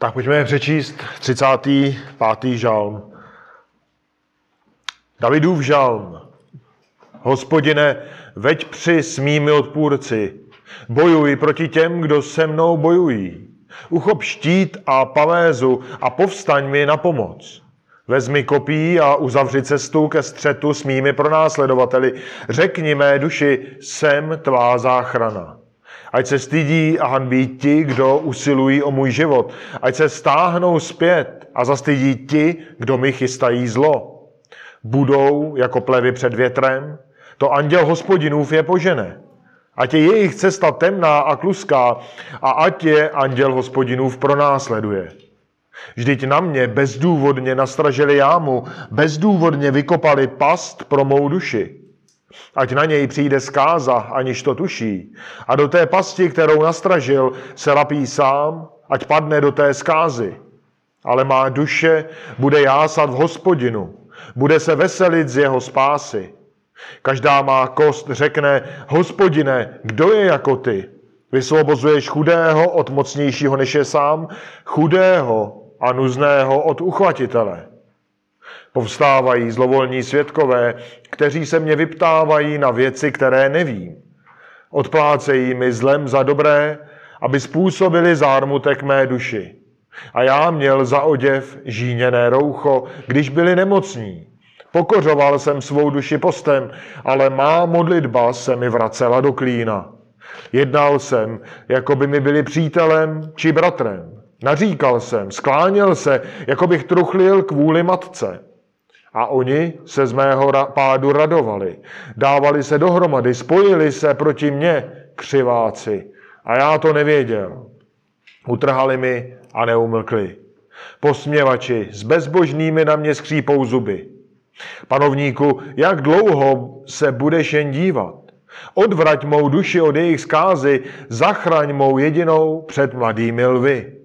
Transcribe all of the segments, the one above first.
Tak pojďme přečíst 35. žalm. Davidův žalm. Hospodine, veď při s mými odpůrci. Bojuj proti těm, kdo se mnou bojují. Uchop štít a pavézu a povstaň mi na pomoc. Vezmi kopí a uzavři cestu ke střetu s mými pronásledovateli. Řekni mé duši, jsem tvá záchrana. Ať se stydí a hanbí ti, kdo usilují o můj život. Ať se stáhnou zpět a zastydí ti, kdo mi chystají zlo. Budou jako plevy před větrem, to anděl hospodinův je požene. Ať je jejich cesta temná a kluská a ať je anděl hospodinův pronásleduje. Vždyť na mě bezdůvodně nastražili jámu, bezdůvodně vykopali past pro mou duši. Ať na něj přijde zkáza, aniž to tuší. A do té pasti, kterou nastražil, se lapí sám, ať padne do té zkázy. Ale má duše bude jásat v hospodinu, bude se veselit z jeho spásy. Každá má kost řekne, hospodine, kdo je jako ty? Vysvobozuješ chudého od mocnějšího než je sám, chudého a nuzného od uchvatitele. Povstávají zlovolní svědkové, kteří se mě vyptávají na věci, které nevím. Odplácejí mi zlem za dobré, aby způsobili zármutek mé duši. A já měl za oděv žíněné roucho, když byli nemocní. Pokořoval jsem svou duši postem, ale má modlitba se mi vracela do klína. Jednal jsem, jako by mi byli přítelem či bratrem. Naříkal jsem, skláněl se, jako bych truchlil kvůli matce. A oni se z mého pádu radovali. Dávali se dohromady, spojili se proti mně, křiváci. A já to nevěděl. Utrhali mi a neumlkli. Posměvači s bezbožnými na mě skřípou zuby. Panovníku, jak dlouho se budeš jen dívat? Odvrať mou duši od jejich zkázy, zachraň mou jedinou před mladými lvy.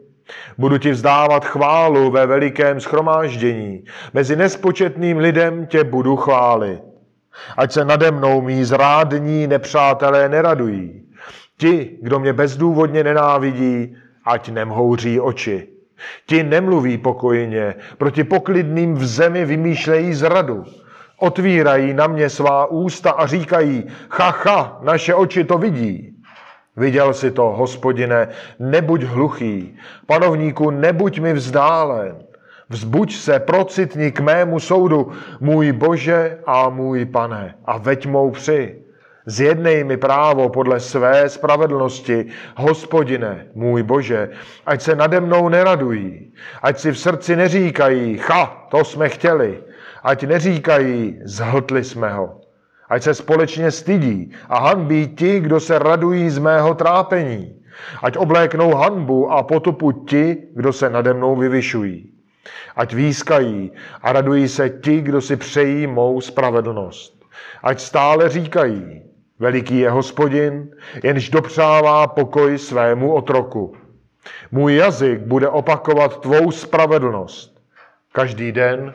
Budu ti vzdávat chválu ve velikém schromáždění. Mezi nespočetným lidem tě budu chválit. Ať se nade mnou mý zrádní nepřátelé neradují. Ti, kdo mě bezdůvodně nenávidí, ať nemhouří oči. Ti nemluví pokojně, proti poklidným v zemi vymýšlejí zradu. Otvírají na mě svá ústa a říkají, chacha, naše oči to vidí. Viděl si to, hospodine, nebuď hluchý, panovníku, nebuď mi vzdálen. Vzbuď se, procitni k mému soudu, můj Bože a můj pane, a veď mou při. Zjednej mi právo podle své spravedlnosti, hospodine, můj Bože, ať se nade mnou neradují, ať si v srdci neříkají, cha, to jsme chtěli, ať neříkají, zhltli jsme ho. Ať se společně stydí a hanbí ti, kdo se radují z mého trápení. Ať obléknou hanbu a potupu ti, kdo se nade mnou vyvyšují. Ať výskají a radují se ti, kdo si přejí mou spravedlnost. Ať stále říkají, veliký je hospodin, jenž dopřává pokoj svému otroku. Můj jazyk bude opakovat tvou spravedlnost. Každý den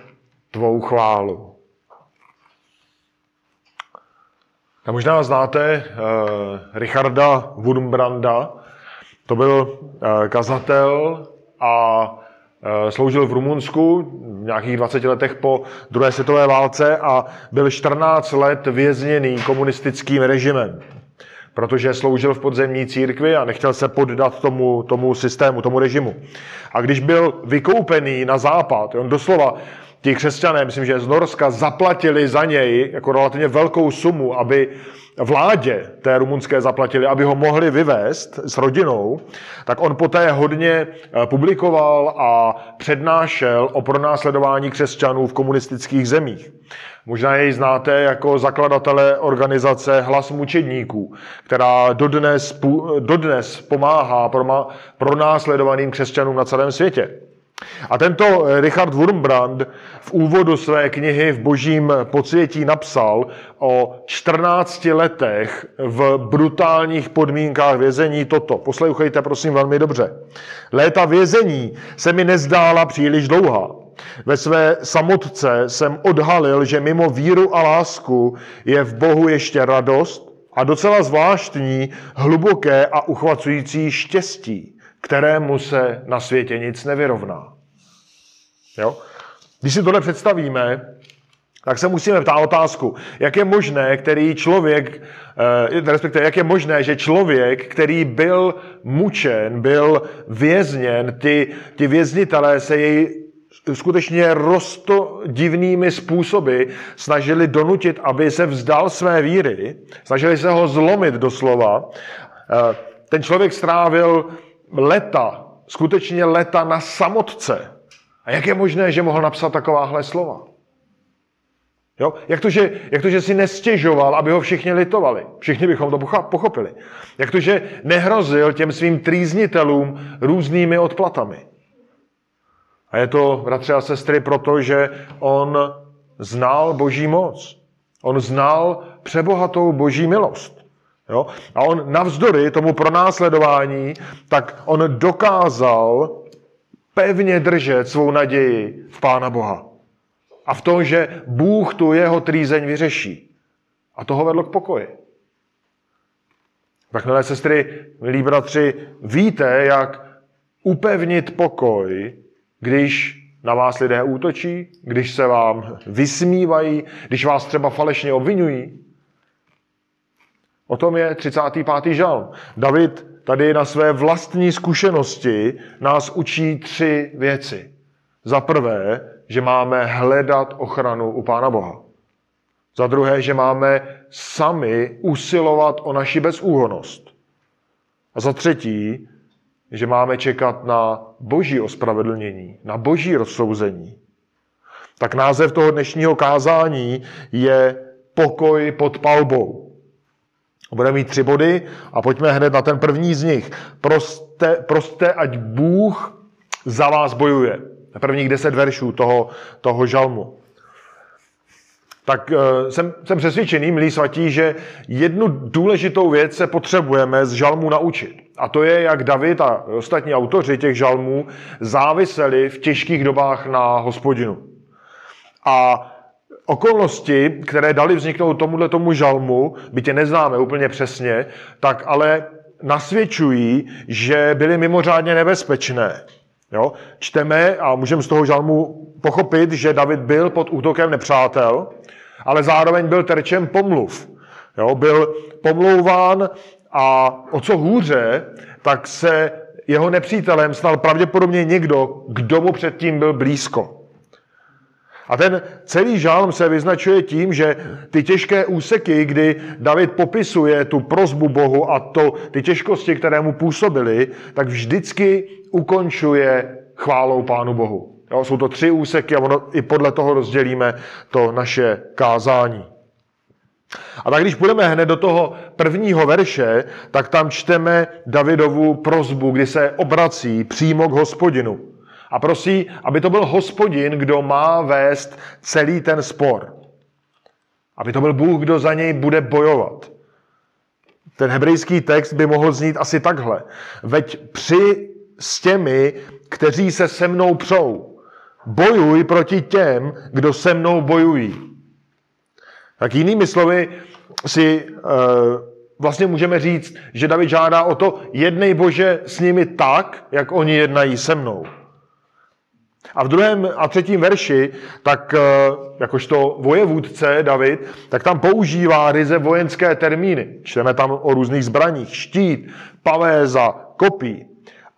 tvou chválu. A možná znáte uh, Richarda Wurmbranda. To byl uh, kazatel a uh, sloužil v Rumunsku v nějakých 20 letech po druhé světové válce a byl 14 let vězněný komunistickým režimem protože sloužil v podzemní církvi a nechtěl se poddat tomu, tomu systému, tomu režimu. A když byl vykoupený na západ, on doslova ti křesťané, myslím, že z Norska, zaplatili za něj jako relativně velkou sumu, aby vládě té rumunské zaplatili, aby ho mohli vyvést s rodinou, tak on poté hodně eh, publikoval a přednášel o pronásledování křesťanů v komunistických zemích. Možná jej znáte jako zakladatele organizace Hlas mučedníků, která dodnes, dodnes pomáhá pronásledovaným křesťanům na celém světě. A tento eh, Richard Wurmbrand v úvodu své knihy v božím podsvětí napsal o 14 letech v brutálních podmínkách vězení toto. Poslouchejte prosím velmi dobře. Léta vězení se mi nezdála příliš dlouhá. Ve své samotce jsem odhalil, že mimo víru a lásku je v Bohu ještě radost a docela zvláštní, hluboké a uchvacující štěstí kterému se na světě nic nevyrovná. Jo? Když si tohle představíme, tak se musíme ptát otázku, jak je možné, který člověk, eh, respektive jak je možné, že člověk, který byl mučen, byl vězněn, ty, ty věznitelé se jej skutečně rosto divnými způsoby snažili donutit, aby se vzdal své víry, snažili se ho zlomit doslova. Eh, ten člověk strávil leta, skutečně leta na samotce. A jak je možné, že mohl napsat takováhle slova? Jo? Jak, to, že, jak to, že si nestěžoval, aby ho všichni litovali? Všichni bychom to pochopili. Jak to, že nehrozil těm svým trýznitelům různými odplatami? A je to, bratři a sestry, protože on znal boží moc. On znal přebohatou boží milost. Jo? A on navzdory tomu pronásledování, tak on dokázal pevně držet svou naději v Pána Boha. A v tom, že Bůh tu jeho trýzeň vyřeší. A toho vedlo k pokoji. Tak, milé sestry, milí bratři, víte, jak upevnit pokoj když na vás lidé útočí, když se vám vysmívají, když vás třeba falešně obvinují. O tom je 35. žalm. David tady na své vlastní zkušenosti nás učí tři věci. Za prvé, že máme hledat ochranu u Pána Boha. Za druhé, že máme sami usilovat o naši bezúhonost. A za třetí, že máme čekat na boží ospravedlnění, na boží rozsouzení. Tak název toho dnešního kázání je pokoj pod palbou. Budeme mít tři body a pojďme hned na ten první z nich. Proste, proste ať Bůh za vás bojuje. Prvních deset veršů toho, toho žalmu tak uh, jsem, jsem přesvědčený, milí svatí, že jednu důležitou věc se potřebujeme z žalmu naučit. A to je, jak David a ostatní autoři těch žalmů záviseli v těžkých dobách na hospodinu. A okolnosti, které dali vzniknout tomuhle tomu žalmu, bytě neznáme úplně přesně, tak ale nasvědčují, že byly mimořádně nebezpečné. Jo? Čteme a můžeme z toho žalmu pochopit, že David byl pod útokem nepřátel, ale zároveň byl terčem pomluv. Jo? Byl pomlouván a o co hůře, tak se jeho nepřítelem stal pravděpodobně někdo, kdo mu předtím byl blízko. A ten celý žálm se vyznačuje tím, že ty těžké úseky, kdy David popisuje tu prozbu Bohu a to, ty těžkosti, které mu působily, tak vždycky ukončuje chválou Pánu Bohu. Jo, jsou to tři úseky a ono, i podle toho rozdělíme to naše kázání. A tak když půjdeme hned do toho prvního verše, tak tam čteme Davidovu prozbu, kdy se obrací přímo k hospodinu. A prosí, aby to byl hospodin, kdo má vést celý ten spor. Aby to byl Bůh, kdo za něj bude bojovat. Ten hebrejský text by mohl znít asi takhle. Veď při s těmi, kteří se se mnou přou. Bojuj proti těm, kdo se mnou bojují. Tak jinými slovy si e, vlastně můžeme říct, že David žádá o to, jednej Bože s nimi tak, jak oni jednají se mnou. A v druhém a třetím verši, tak e, jakožto vojevůdce David, tak tam používá ryze vojenské termíny. Čteme tam o různých zbraních, štít, pavéza, kopí.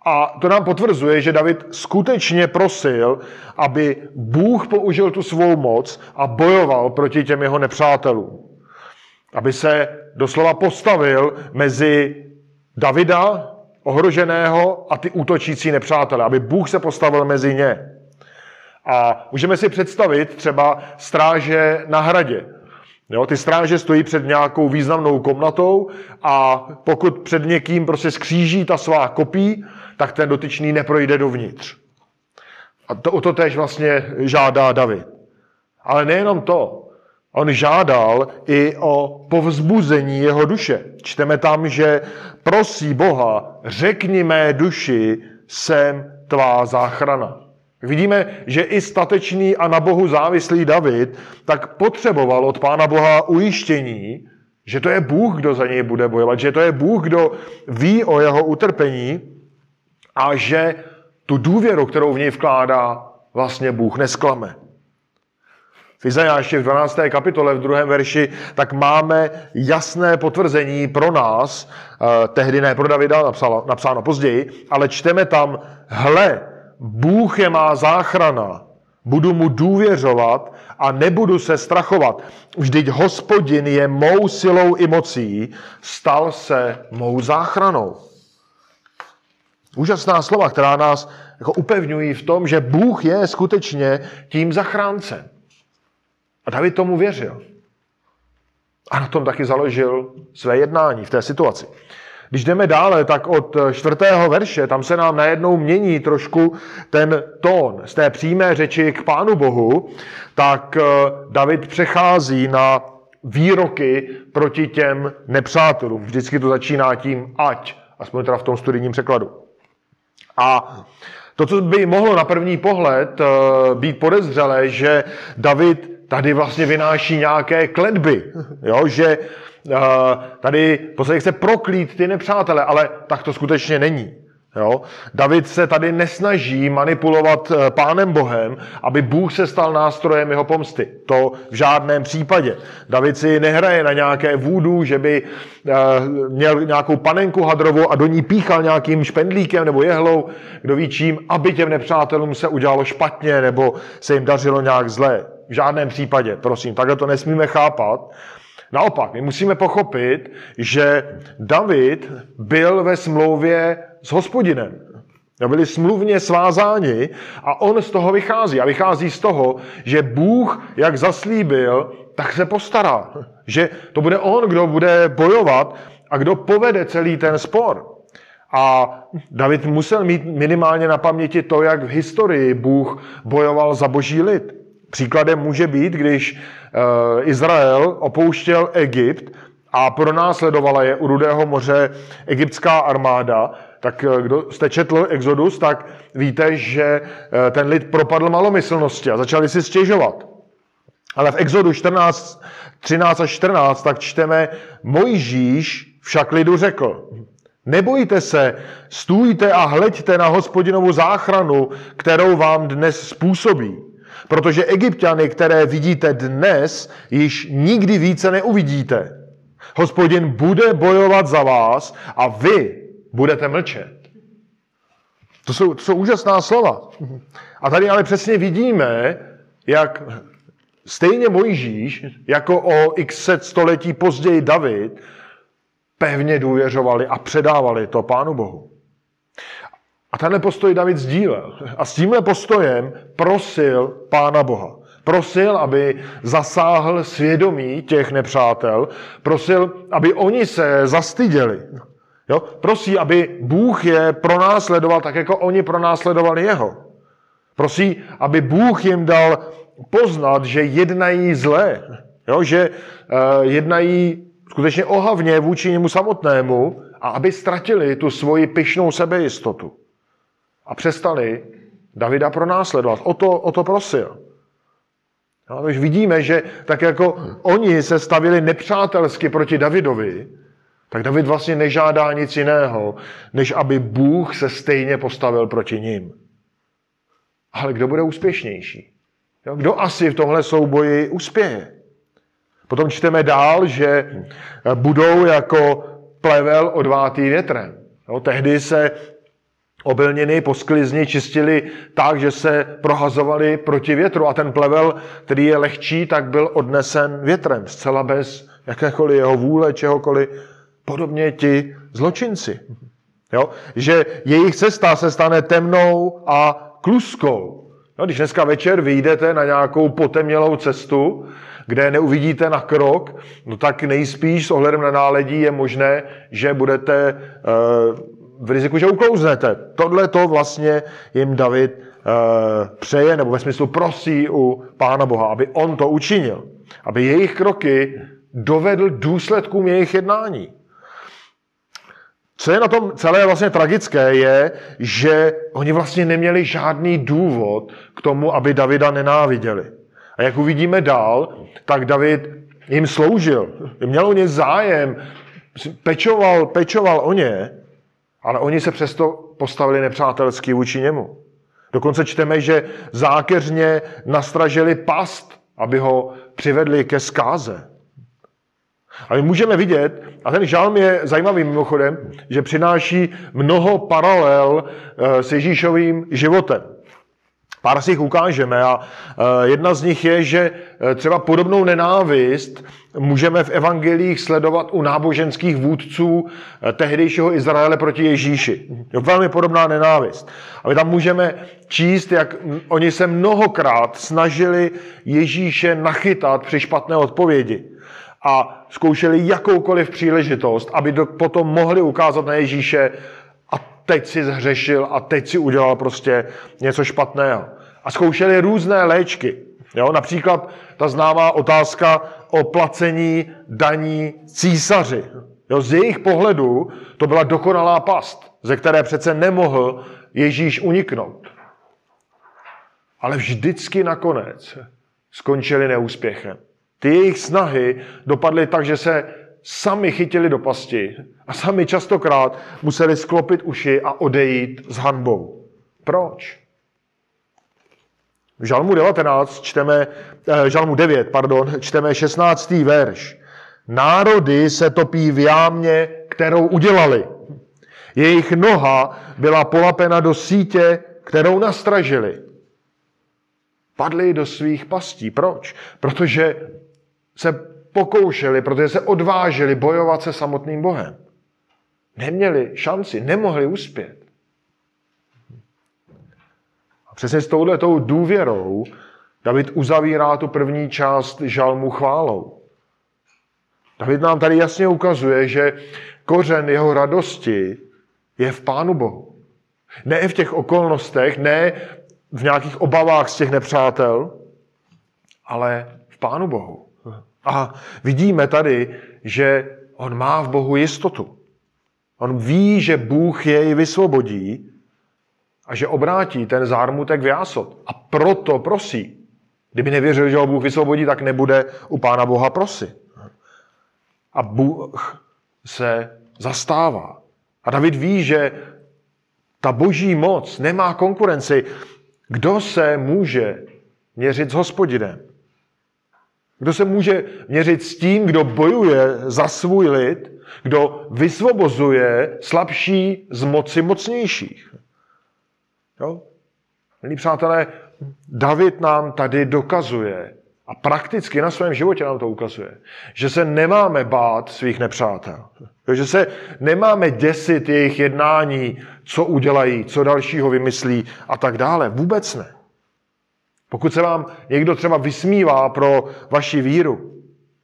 A to nám potvrzuje, že David skutečně prosil, aby Bůh použil tu svou moc a bojoval proti těm jeho nepřátelům. Aby se doslova postavil mezi Davida, ohroženého, a ty útočící nepřátele. Aby Bůh se postavil mezi ně. A můžeme si představit třeba stráže na hradě. Jo, ty stráže stojí před nějakou významnou komnatou a pokud před někým prostě skříží ta svá kopí, tak ten dotyčný neprojde dovnitř. A to, o to tež vlastně žádá David. Ale nejenom to. On žádal i o povzbuzení jeho duše. Čteme tam, že prosí Boha, řekni mé duši, jsem tvá záchrana. Vidíme, že i statečný a na Bohu závislý David tak potřeboval od Pána Boha ujištění, že to je Bůh, kdo za něj bude bojovat, že to je Bůh, kdo ví o jeho utrpení a že tu důvěru, kterou v něj vkládá, vlastně Bůh nesklame. V Izajáši v 12. kapitole v druhém verši, tak máme jasné potvrzení pro nás, eh, tehdy ne pro Davida, napsáno později, ale čteme tam, hle, Bůh je má záchrana, budu mu důvěřovat a nebudu se strachovat. Vždyť hospodin je mou silou i mocí, stal se mou záchranou. Úžasná slova, která nás jako upevňují v tom, že Bůh je skutečně tím zachráncem. A David tomu věřil. A na tom taky založil své jednání v té situaci. Když jdeme dále, tak od čtvrtého verše, tam se nám najednou mění trošku ten tón z té přímé řeči k Pánu Bohu, tak eh, David přechází na výroky proti těm nepřátelům. Vždycky to začíná tím ať, aspoň teda v tom studijním překladu. A to, co by mohlo na první pohled eh, být podezřelé, že David tady vlastně vynáší nějaké kledby, jo? že uh, tady podstatě chce proklít ty nepřátele, ale tak to skutečně není. Jo? David se tady nesnaží manipulovat eh, pánem Bohem, aby Bůh se stal nástrojem jeho pomsty. To v žádném případě. David si nehraje na nějaké vůdu, že by uh, měl nějakou panenku hadrovou a do ní píchal nějakým špendlíkem nebo jehlou, kdo ví čím, aby těm nepřátelům se udělalo špatně nebo se jim dařilo nějak zlé. V žádném případě, prosím, takhle to nesmíme chápat. Naopak, my musíme pochopit, že David byl ve smlouvě s hospodinem. Byli smluvně svázáni a on z toho vychází. A vychází z toho, že Bůh, jak zaslíbil, tak se postará. Že to bude on, kdo bude bojovat a kdo povede celý ten spor. A David musel mít minimálně na paměti to, jak v historii Bůh bojoval za boží lid. Příkladem může být, když eh, Izrael opouštěl Egypt a pronásledovala je u Rudého moře egyptská armáda, tak eh, kdo jste četl Exodus, tak víte, že eh, ten lid propadl malomyslnosti a začali si stěžovat. Ale v Exodu 14, 13 a 14 tak čteme, Mojžíš však lidu řekl, nebojte se, stůjte a hleďte na hospodinovu záchranu, kterou vám dnes způsobí. Protože egyptiany, které vidíte dnes, již nikdy více neuvidíte. Hospodin bude bojovat za vás a vy budete mlčet. To jsou, to jsou úžasná slova. A tady ale přesně vidíme, jak stejně Mojžíš, jako o x set století později David, pevně důvěřovali a předávali to Pánu Bohu. A tenhle postoj David sdílel. A s tímhle postojem prosil Pána Boha. Prosil, aby zasáhl svědomí těch nepřátel. Prosil, aby oni se zastyděli. Jo? Prosí, aby Bůh je pronásledoval tak, jako oni pronásledovali jeho. Prosí, aby Bůh jim dal poznat, že jednají zlé. Jo? Že uh, jednají skutečně ohavně vůči němu samotnému a aby ztratili tu svoji pyšnou sebejistotu a přestali Davida pronásledovat. O to, o to prosil. No, takže vidíme, že tak jako oni se stavili nepřátelsky proti Davidovi, tak David vlastně nežádá nic jiného, než aby Bůh se stejně postavil proti ním. Ale kdo bude úspěšnější? Kdo asi v tomhle souboji uspěje? Potom čteme dál, že budou jako plevel odvátý větrem. Jo, tehdy se Obilniny po sklizni čistili tak, že se prohazovali proti větru a ten plevel, který je lehčí, tak byl odnesen větrem, zcela bez jakékoliv jeho vůle, čehokoliv. Podobně ti zločinci. Jo? Že jejich cesta se stane temnou a kluskou. No, když dneska večer vyjdete na nějakou potemnělou cestu, kde neuvidíte na krok, no tak nejspíš s ohledem na náledí je možné, že budete uh, v riziku, že uklouznete. Tohle to vlastně jim David e, přeje, nebo ve smyslu prosí u Pána Boha, aby on to učinil. Aby jejich kroky dovedl důsledkům jejich jednání. Co je na tom celé vlastně tragické, je, že oni vlastně neměli žádný důvod k tomu, aby Davida nenáviděli. A jak uvidíme dál, tak David jim sloužil. Měl o ně zájem, pečoval, pečoval o ně, Ale oni se přesto postavili nepřátelsky vůči němu. Dokonce čteme, že zákeřně nastražili past, aby ho přivedli ke zkáze. A my můžeme vidět, a ten žalm je zajímavý mimochodem, že přináší mnoho paralel eh, s Ježíšovým životem. Pár si jich ukážeme a e, jedna z nich je, že e, třeba podobnou nenávist můžeme v evangelích sledovat u náboženských vůdců e, tehdejšího Izraele proti Ježíši. Je velmi podobná nenávist. A my tam můžeme číst, jak oni se mnohokrát snažili Ježíše nachytat při špatné odpovědi a zkoušeli jakoukoliv příležitost, aby potom mohli ukázat na Ježíše, teď si zhřešil a teď si udělal prostě něco špatného. A zkoušeli různé léčky. Jo? Například ta známá otázka o placení daní císaři. Jo? Z jejich pohledu to byla dokonalá past, ze které přece nemohl Ježíš uniknout. Ale vždycky nakonec skončili neúspěchem. Ty jejich snahy dopadly tak, že se sami chytili do pasti a sami častokrát museli sklopit uši a odejít s hanbou. Proč? V Žalmu 19 čteme, eh, Žalmu 9, pardon, čteme 16. verš. Národy se topí v jámě, kterou udělali. Jejich noha byla polapena do sítě, kterou nastražili. Padli do svých pastí. Proč? Protože se pokoušeli, protože se odvážili bojovat se samotným Bohem. Neměli šanci, nemohli uspět. A přesně s touhletou důvěrou David uzavírá tu první část žalmu chválou. David nám tady jasně ukazuje, že kořen jeho radosti je v Pánu Bohu. Ne v těch okolnostech, ne v nějakých obavách z těch nepřátel, ale v Pánu Bohu. A vidíme tady, že on má v Bohu jistotu. On ví, že Bůh jej vysvobodí a že obrátí ten zármutek v jásot. A proto prosí. Kdyby nevěřil, že ho Bůh vysvobodí, tak nebude u Pána Boha prosit. A Bůh se zastává. A David ví, že ta boží moc nemá konkurenci. Kdo se může měřit s hospodinem? Kdo se může měřit s tím, kdo bojuje za svůj lid, kdo vysvobozuje slabší z moci mocnějších. Jo? Milí přátelé, David nám tady dokazuje, a prakticky na svém životě nám to ukazuje, že se nemáme bát svých nepřátel. Že se nemáme děsit jejich jednání, co udělají, co dalšího vymyslí a tak dále. Vůbec ne. Pokud se vám někdo třeba vysmívá pro vaši víru,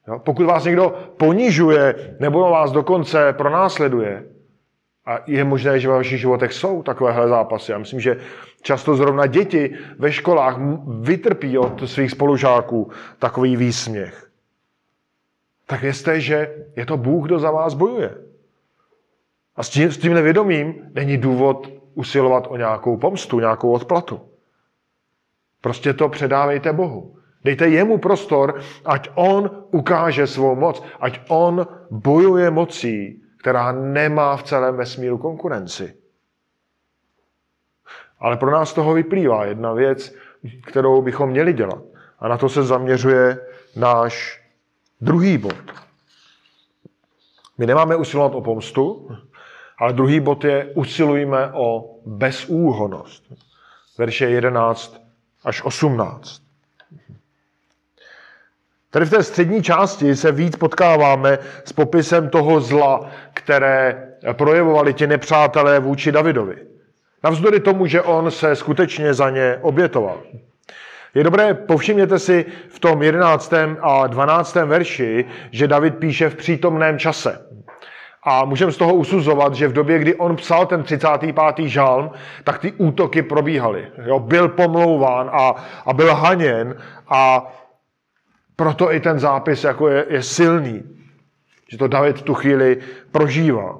jo? pokud vás někdo ponižuje nebo vás dokonce pronásleduje, a je možné, že ve vašich životech jsou takovéhle zápasy. Já myslím, že často zrovna děti ve školách vytrpí od svých spolužáků takový výsměch. Tak vězte, že je to Bůh, kdo za vás bojuje. A s tím, s tím nevědomím není důvod usilovat o nějakou pomstu, nějakou odplatu. Prostě to předávejte Bohu. Dejte jemu prostor, ať on ukáže svou moc, ať on bojuje mocí, která nemá v celém vesmíru konkurenci. Ale pro nás toho vyplývá jedna věc, kterou bychom měli dělat. A na to se zaměřuje náš druhý bod. My nemáme usilovat o pomstu, ale druhý bod je usilujme o bezúhonost. Verše 11 až 18. Tady v té střední části se víc potkáváme s popisem toho zla, které projevovali ti nepřátelé vůči Davidovi. Navzdory tomu, že on se skutečně za ně obětoval. Je dobré, povšimněte si v tom 11. a 12. verši, že David píše v přítomném čase. A můžeme z toho usuzovat, že v době, kdy on psal ten 35. žalm, tak ty útoky probíhaly. Jo, byl pomlouván a, a byl haněn a proto i ten zápis jako je, je silný, že to David tu chvíli prožívá.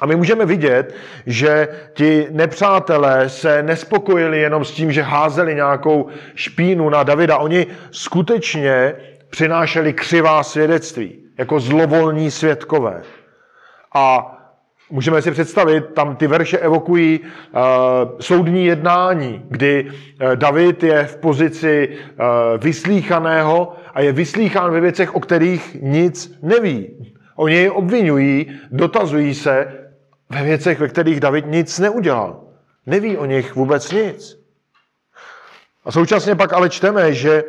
A my můžeme vidět, že ti nepřátelé se nespokojili jenom s tím, že házeli nějakou špínu na Davida. Oni skutečně přinášeli křivá svědectví, jako zlovolní svědkové. A Můžeme si představit, tam ty verše evokují uh, soudní jednání, kdy uh, David je v pozici uh, vyslíchaného a je vyslíchán ve věcech, o kterých nic neví. Oni jej obvinují, dotazují se ve věcech, ve kterých David nic neudělal. Neví o nich vůbec nic. A současně pak ale čteme, že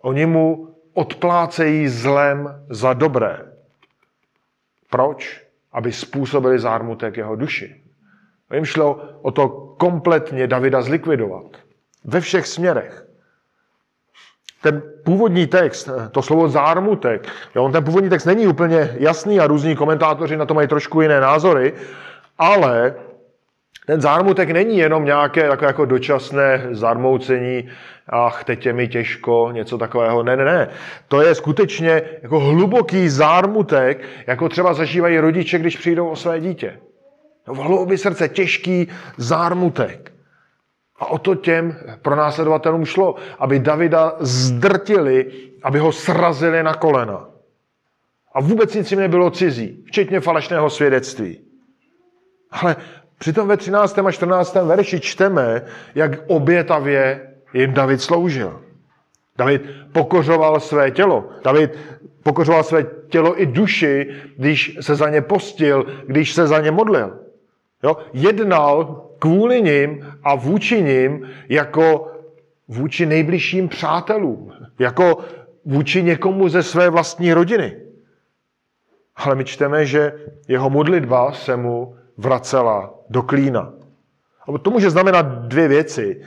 oni mu odplácejí zlem za dobré. Proč? Aby způsobili zármutek jeho duši. A jim šlo o to kompletně Davida zlikvidovat. Ve všech směrech. Ten původní text, to slovo zármutek, jo, ten původní text není úplně jasný a různí komentátoři na to mají trošku jiné názory, ale ten zármutek není jenom nějaké takové jako dočasné zarmoucení, ach, teď je mi těžko, něco takového. Ne, ne, ne. To je skutečně jako hluboký zármutek, jako třeba zažívají rodiče, když přijdou o své dítě. V hloubi srdce těžký zármutek. A o to těm pronásledovatelům šlo, aby Davida zdrtili, aby ho srazili na kolena. A vůbec nic jim nebylo cizí, včetně falešného svědectví. Ale přitom ve 13. a 14. verši čteme, jak obětavě jim David sloužil. David pokořoval své tělo. David pokořoval své tělo i duši, když se za ně postil, když se za ně modlil. Jo? Jednal kvůli ním a vůči ním jako vůči nejbližším přátelům, jako vůči někomu ze své vlastní rodiny. Ale my čteme, že jeho modlitba se mu vracela do klína. A to může znamenat dvě věci.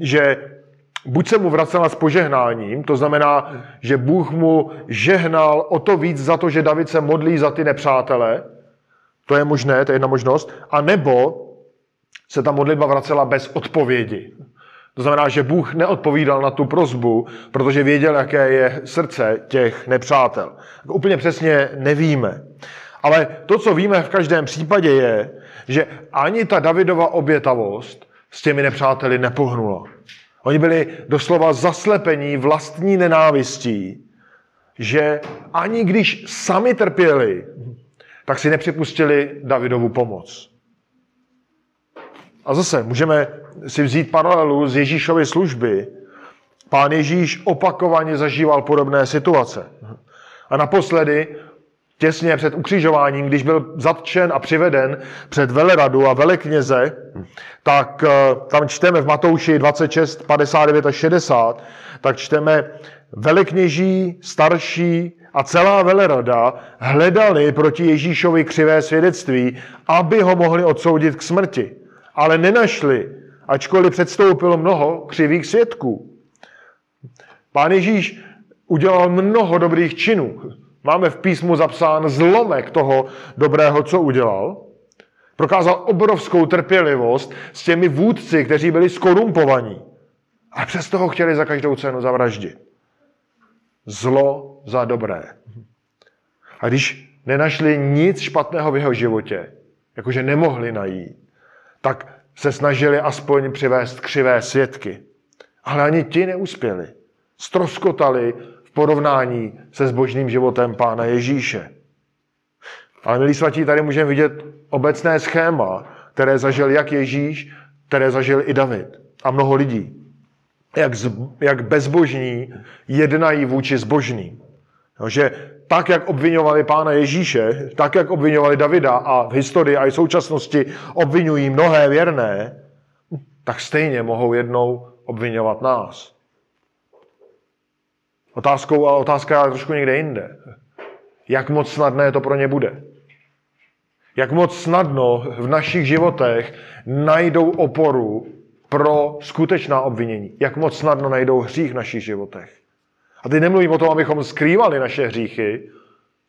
Že buď se mu vracela s požehnáním, to znamená, že Bůh mu žehnal o to víc za to, že David se modlí za ty nepřátele, to je možné, to je jedna možnost, a nebo se ta modlitba vracela bez odpovědi. To znamená, že Bůh neodpovídal na tu prozbu, protože věděl, jaké je srdce těch nepřátel. Úplně přesně nevíme. Ale to, co víme v každém případě, je, že ani ta Davidova obětavost s těmi nepřáteli nepohnula. Oni byli doslova zaslepení vlastní nenávistí, že ani když sami trpěli, tak si nepřipustili Davidovu pomoc. A zase můžeme si vzít paralelu z Ježíšovy služby. Pán Ježíš opakovaně zažíval podobné situace. A naposledy těsně před ukřižováním, když byl zatčen a přiveden před veleradu a velekněze, tak eh, tam čteme v Matouši 26, 59 a 60, tak čteme velekněží, starší a celá velerada hledali proti Ježíšovi křivé svědectví, aby ho mohli odsoudit k smrti. Ale nenašli, ačkoliv předstoupilo mnoho křivých svědků. Pán Ježíš udělal mnoho dobrých činů. Máme v písmu zapsán zlomek toho dobrého, co udělal. Prokázal obrovskou trpělivost s těmi vůdci, kteří byli skorumpovaní. A přesto ho chtěli za každou cenu zavraždit. Zlo za dobré. A když nenašli nic špatného v jeho životě, jakože nemohli najít, tak se snažili aspoň přivést křivé svědky. Ale ani ti neuspěli. Stroskotali porovnání se zbožným životem Pána Ježíše. Ale milí svatí, tady můžeme vidět obecné schéma, které zažil jak Ježíš, které zažil i David a mnoho lidí. Jak, z, jak bezbožní jednají vůči zbožným. No, že tak, jak obvinovali pána Ježíše, tak, jak obvinovali Davida a v historii a i současnosti obvinují mnohé věrné, tak stejně mohou jednou obvinovat nás. Otázkou, a otázka je trošku někde jinde. Jak moc snadné to pro ně bude? Jak moc snadno v našich životech najdou oporu pro skutečná obvinění? Jak moc snadno najdou hřích v našich životech? A teď nemluvím o tom, abychom skrývali naše hříchy,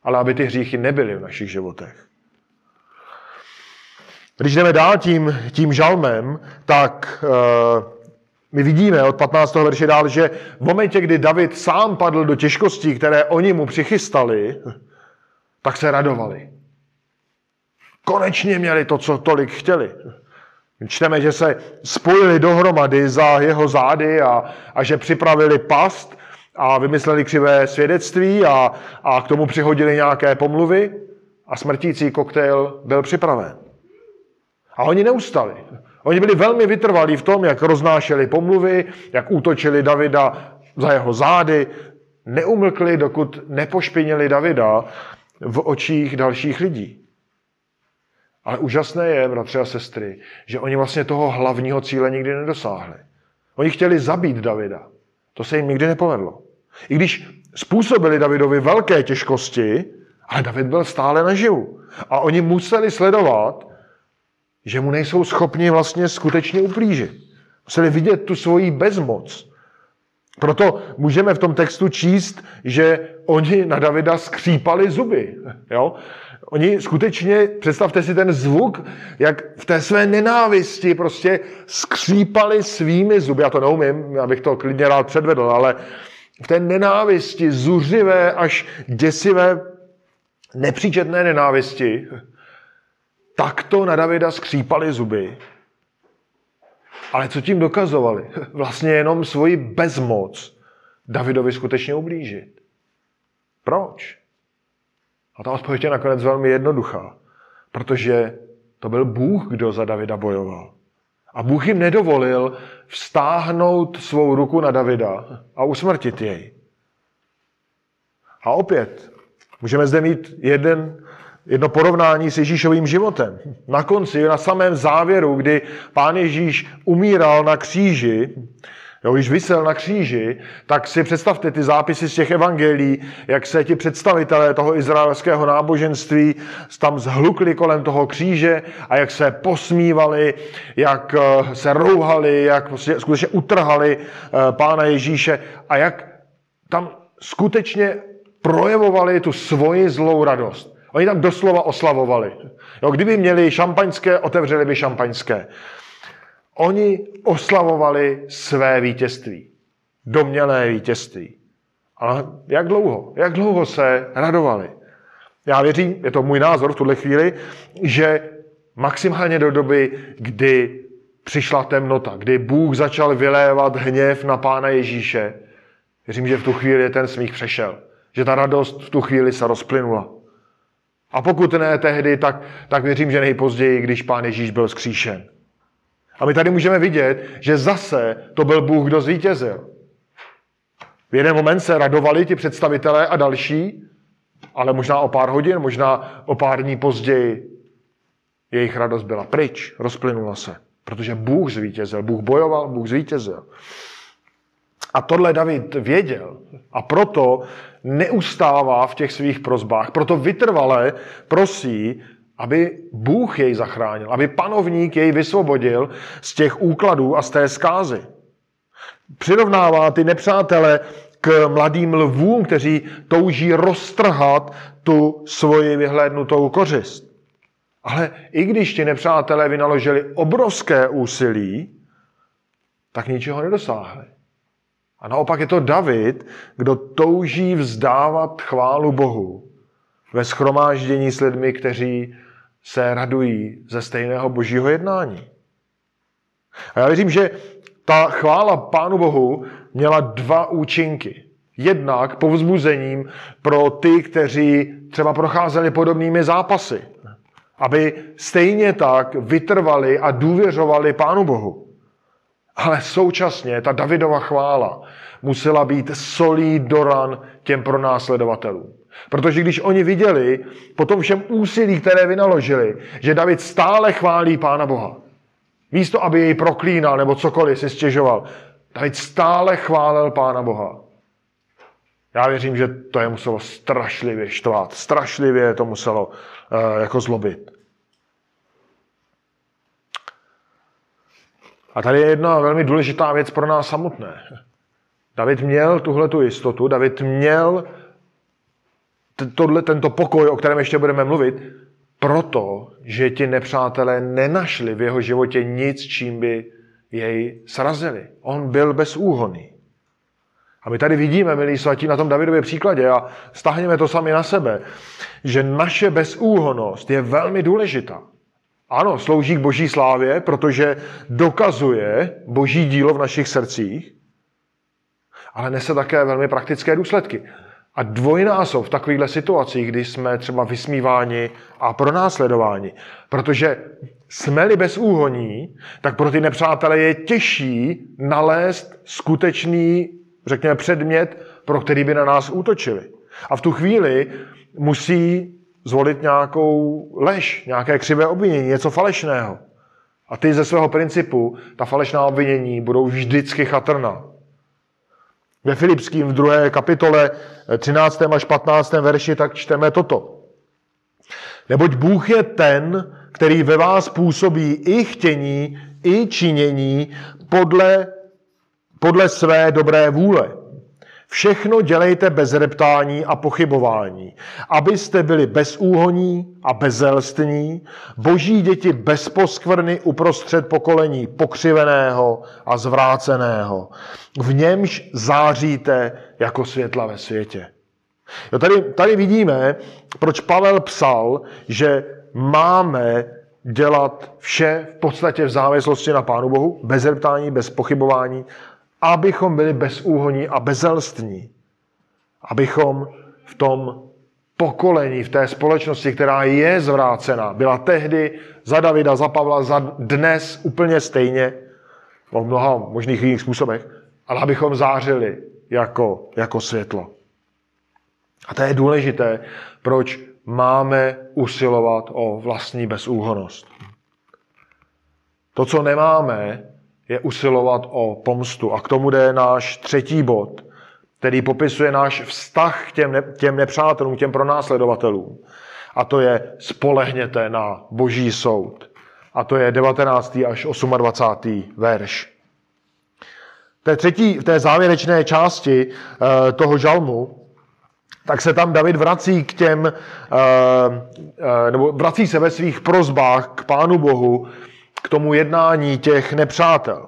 ale aby ty hříchy nebyly v našich životech. Když jdeme dál tím, tím žalmem, tak uh, my vidíme od 15. verše dál, že v momentě, kdy David sám padl do těžkostí, které oni mu přichystali, tak se radovali. Konečně měli to, co tolik chtěli. Čteme, že se spojili dohromady za jeho zády a, a že připravili past a vymysleli křivé svědectví a, a k tomu přihodili nějaké pomluvy a smrtící koktejl byl připraven. A oni neustali. Oni byli velmi vytrvalí v tom, jak roznášeli pomluvy, jak útočili Davida za jeho zády. Neumlkli, dokud nepošpinili Davida v očích dalších lidí. Ale úžasné je, bratři a sestry, že oni vlastně toho hlavního cíle nikdy nedosáhli. Oni chtěli zabít Davida. To se jim nikdy nepovedlo. I když způsobili Davidovi velké těžkosti, ale David byl stále naživu. A oni museli sledovat, že mu nejsou schopni vlastně skutečně uplížit. Museli vidět tu svoji bezmoc. Proto můžeme v tom textu číst, že oni na Davida skřípali zuby. Jo? Oni skutečně, představte si ten zvuk, jak v té své nenávisti prostě skřípali svými zuby. Já to neumím, abych to klidně rád předvedl, ale v té nenávisti, zuřivé až děsivé, nepříčetné nenávisti, takto na Davida skřípali zuby. Ale co tím dokazovali? Vlastně jenom svoji bezmoc Davidovi skutečně ublížit. Proč? A ta odpověď je nakonec velmi jednoduchá. Protože to byl Bůh, kdo za Davida bojoval. A Bůh jim nedovolil vstáhnout svou ruku na Davida a usmrtit jej. A opět, můžeme zde mít jeden, jedno porovnání s Ježíšovým životem. Na konci, na samém závěru, kdy pán Ježíš umíral na kříži, jo, když vysel na kříži, tak si představte ty zápisy z těch evangelií, jak se ti představitelé toho izraelského náboženství tam zhlukli kolem toho kříže a jak se posmívali, jak eh, se rouhali, jak prostě skutečně utrhali eh, pána Ježíše a jak tam skutečně projevovali tu svoji zlou radost. Oni tam doslova oslavovali. Jo, kdyby měli šampaňské, otevřeli by šampaňské. Oni oslavovali své vítězství. Domělé vítězství. Ale jak dlouho? Jak dlouho se radovali? Já věřím, je to můj názor v tuhle chvíli, že maximálně do doby, kdy přišla temnota, kdy Bůh začal vylévat hněv na Pána Ježíše, věřím, že v tu chvíli ten smích přešel. Že ta radost v tu chvíli se rozplynula. A pokud ne tehdy, tak, tak věřím, že nejpozději, když Pán Ježíš byl zkříšen. A my tady můžeme vidět, že zase to byl Bůh, kdo zvítězil. V jeden moment se radovali ti představitelé a další, ale možná o pár hodin, možná o pár dní později jejich radost byla pryč, rozplynula se. Protože Bůh zvítězil, Bůh bojoval, Bůh zvítězil. A tohle David věděl a proto neustává v těch svých prozbách, proto vytrvale prosí, aby Bůh jej zachránil, aby panovník jej vysvobodil z těch úkladů a z té zkázy. Přirovnává ty nepřátele k mladým lvům, kteří touží roztrhat tu svoji vyhlédnutou kořist. Ale i když ti nepřátelé vynaložili obrovské úsilí, tak ničeho nedosáhli. A naopak je to David, kdo touží vzdávat chválu Bohu ve schromáždění s lidmi, kteří se radují ze stejného božího jednání. A já věřím, že ta chvála Pánu Bohu měla dva účinky. Jednak povzbuzením pro ty, kteří třeba procházeli podobnými zápasy. Aby stejně tak vytrvali a důvěřovali Pánu Bohu. Ale současně ta Davidova chvála musela být solí do ran těm pronásledovatelům. Protože když oni viděli po tom všem úsilí, které vynaložili, že David stále chválí Pána Boha, místo aby jej proklínal nebo cokoliv si stěžoval, David stále chválil Pána Boha. Já věřím, že to je muselo strašlivě štvát, strašlivě to muselo uh, jako zlobit. A tady je jedna velmi důležitá věc pro nás samotné. David měl tuhle tu jistotu, David měl tohle, tento pokoj, o kterém ještě budeme mluvit, proto, že ti nepřátelé nenašli v jeho životě nic, čím by jej srazili. On byl bezúhonný. A my tady vidíme, milí svatí, na tom Davidově příkladě a stáhněme to sami na sebe, že naše bezúhonost je velmi důležitá. Ano, slouží k boží slávě, protože dokazuje boží dílo v našich srdcích, ale nese také velmi praktické důsledky. A dvojnásob v takovýchhle situacích, kdy jsme třeba vysmíváni a pronásledováni. Protože jsme-li bez úhoní, tak pro ty nepřátele je těžší nalézt skutečný, řekněme, předmět, pro který by na nás útočili. A v tu chvíli musí zvolit nějakou lež, nějaké křivé obvinění, něco falešného. A ty ze svého principu, ta falešná obvinění budou vždycky chatrná. Ve Filipským v druhé kapitole 13. až 15. verši tak čteme toto. Neboť Bůh je ten, který ve vás působí i chtění, i činění podle, podle své dobré vůle. Všechno dělejte bez reptání a pochybování, abyste byli bezúhoní a bezelstní, boží děti bez poskvrny uprostřed pokolení pokřiveného a zvráceného. V němž záříte jako světla ve světě. Jo, tady, tady vidíme, proč Pavel psal, že máme dělat vše v podstatě v závislosti na Pánu Bohu, bez reptání, bez pochybování, abychom byli bezúhoní a bezelstní. Abychom v tom pokolení, v té společnosti, která je zvrácena, byla tehdy za Davida, za Pavla, za dnes úplně stejně, o mnoha možných jiných způsobech, ale abychom zářili jako, jako světlo. A to je důležité, proč máme usilovat o vlastní bezúhonost. To, co nemáme, je usilovat o pomstu. A k tomu jde náš třetí bod, který popisuje náš vztah k těm, ne, těm nepřátelům, těm pronásledovatelům. A to je spolehněte na boží soud. A to je 19. až 28. verš. V té, třetí, v té závěrečné části uh, toho žalmu tak se tam David vrací k těm, uh, uh, nebo vrací se ve svých prozbách k Pánu Bohu k tomu jednání těch nepřátel.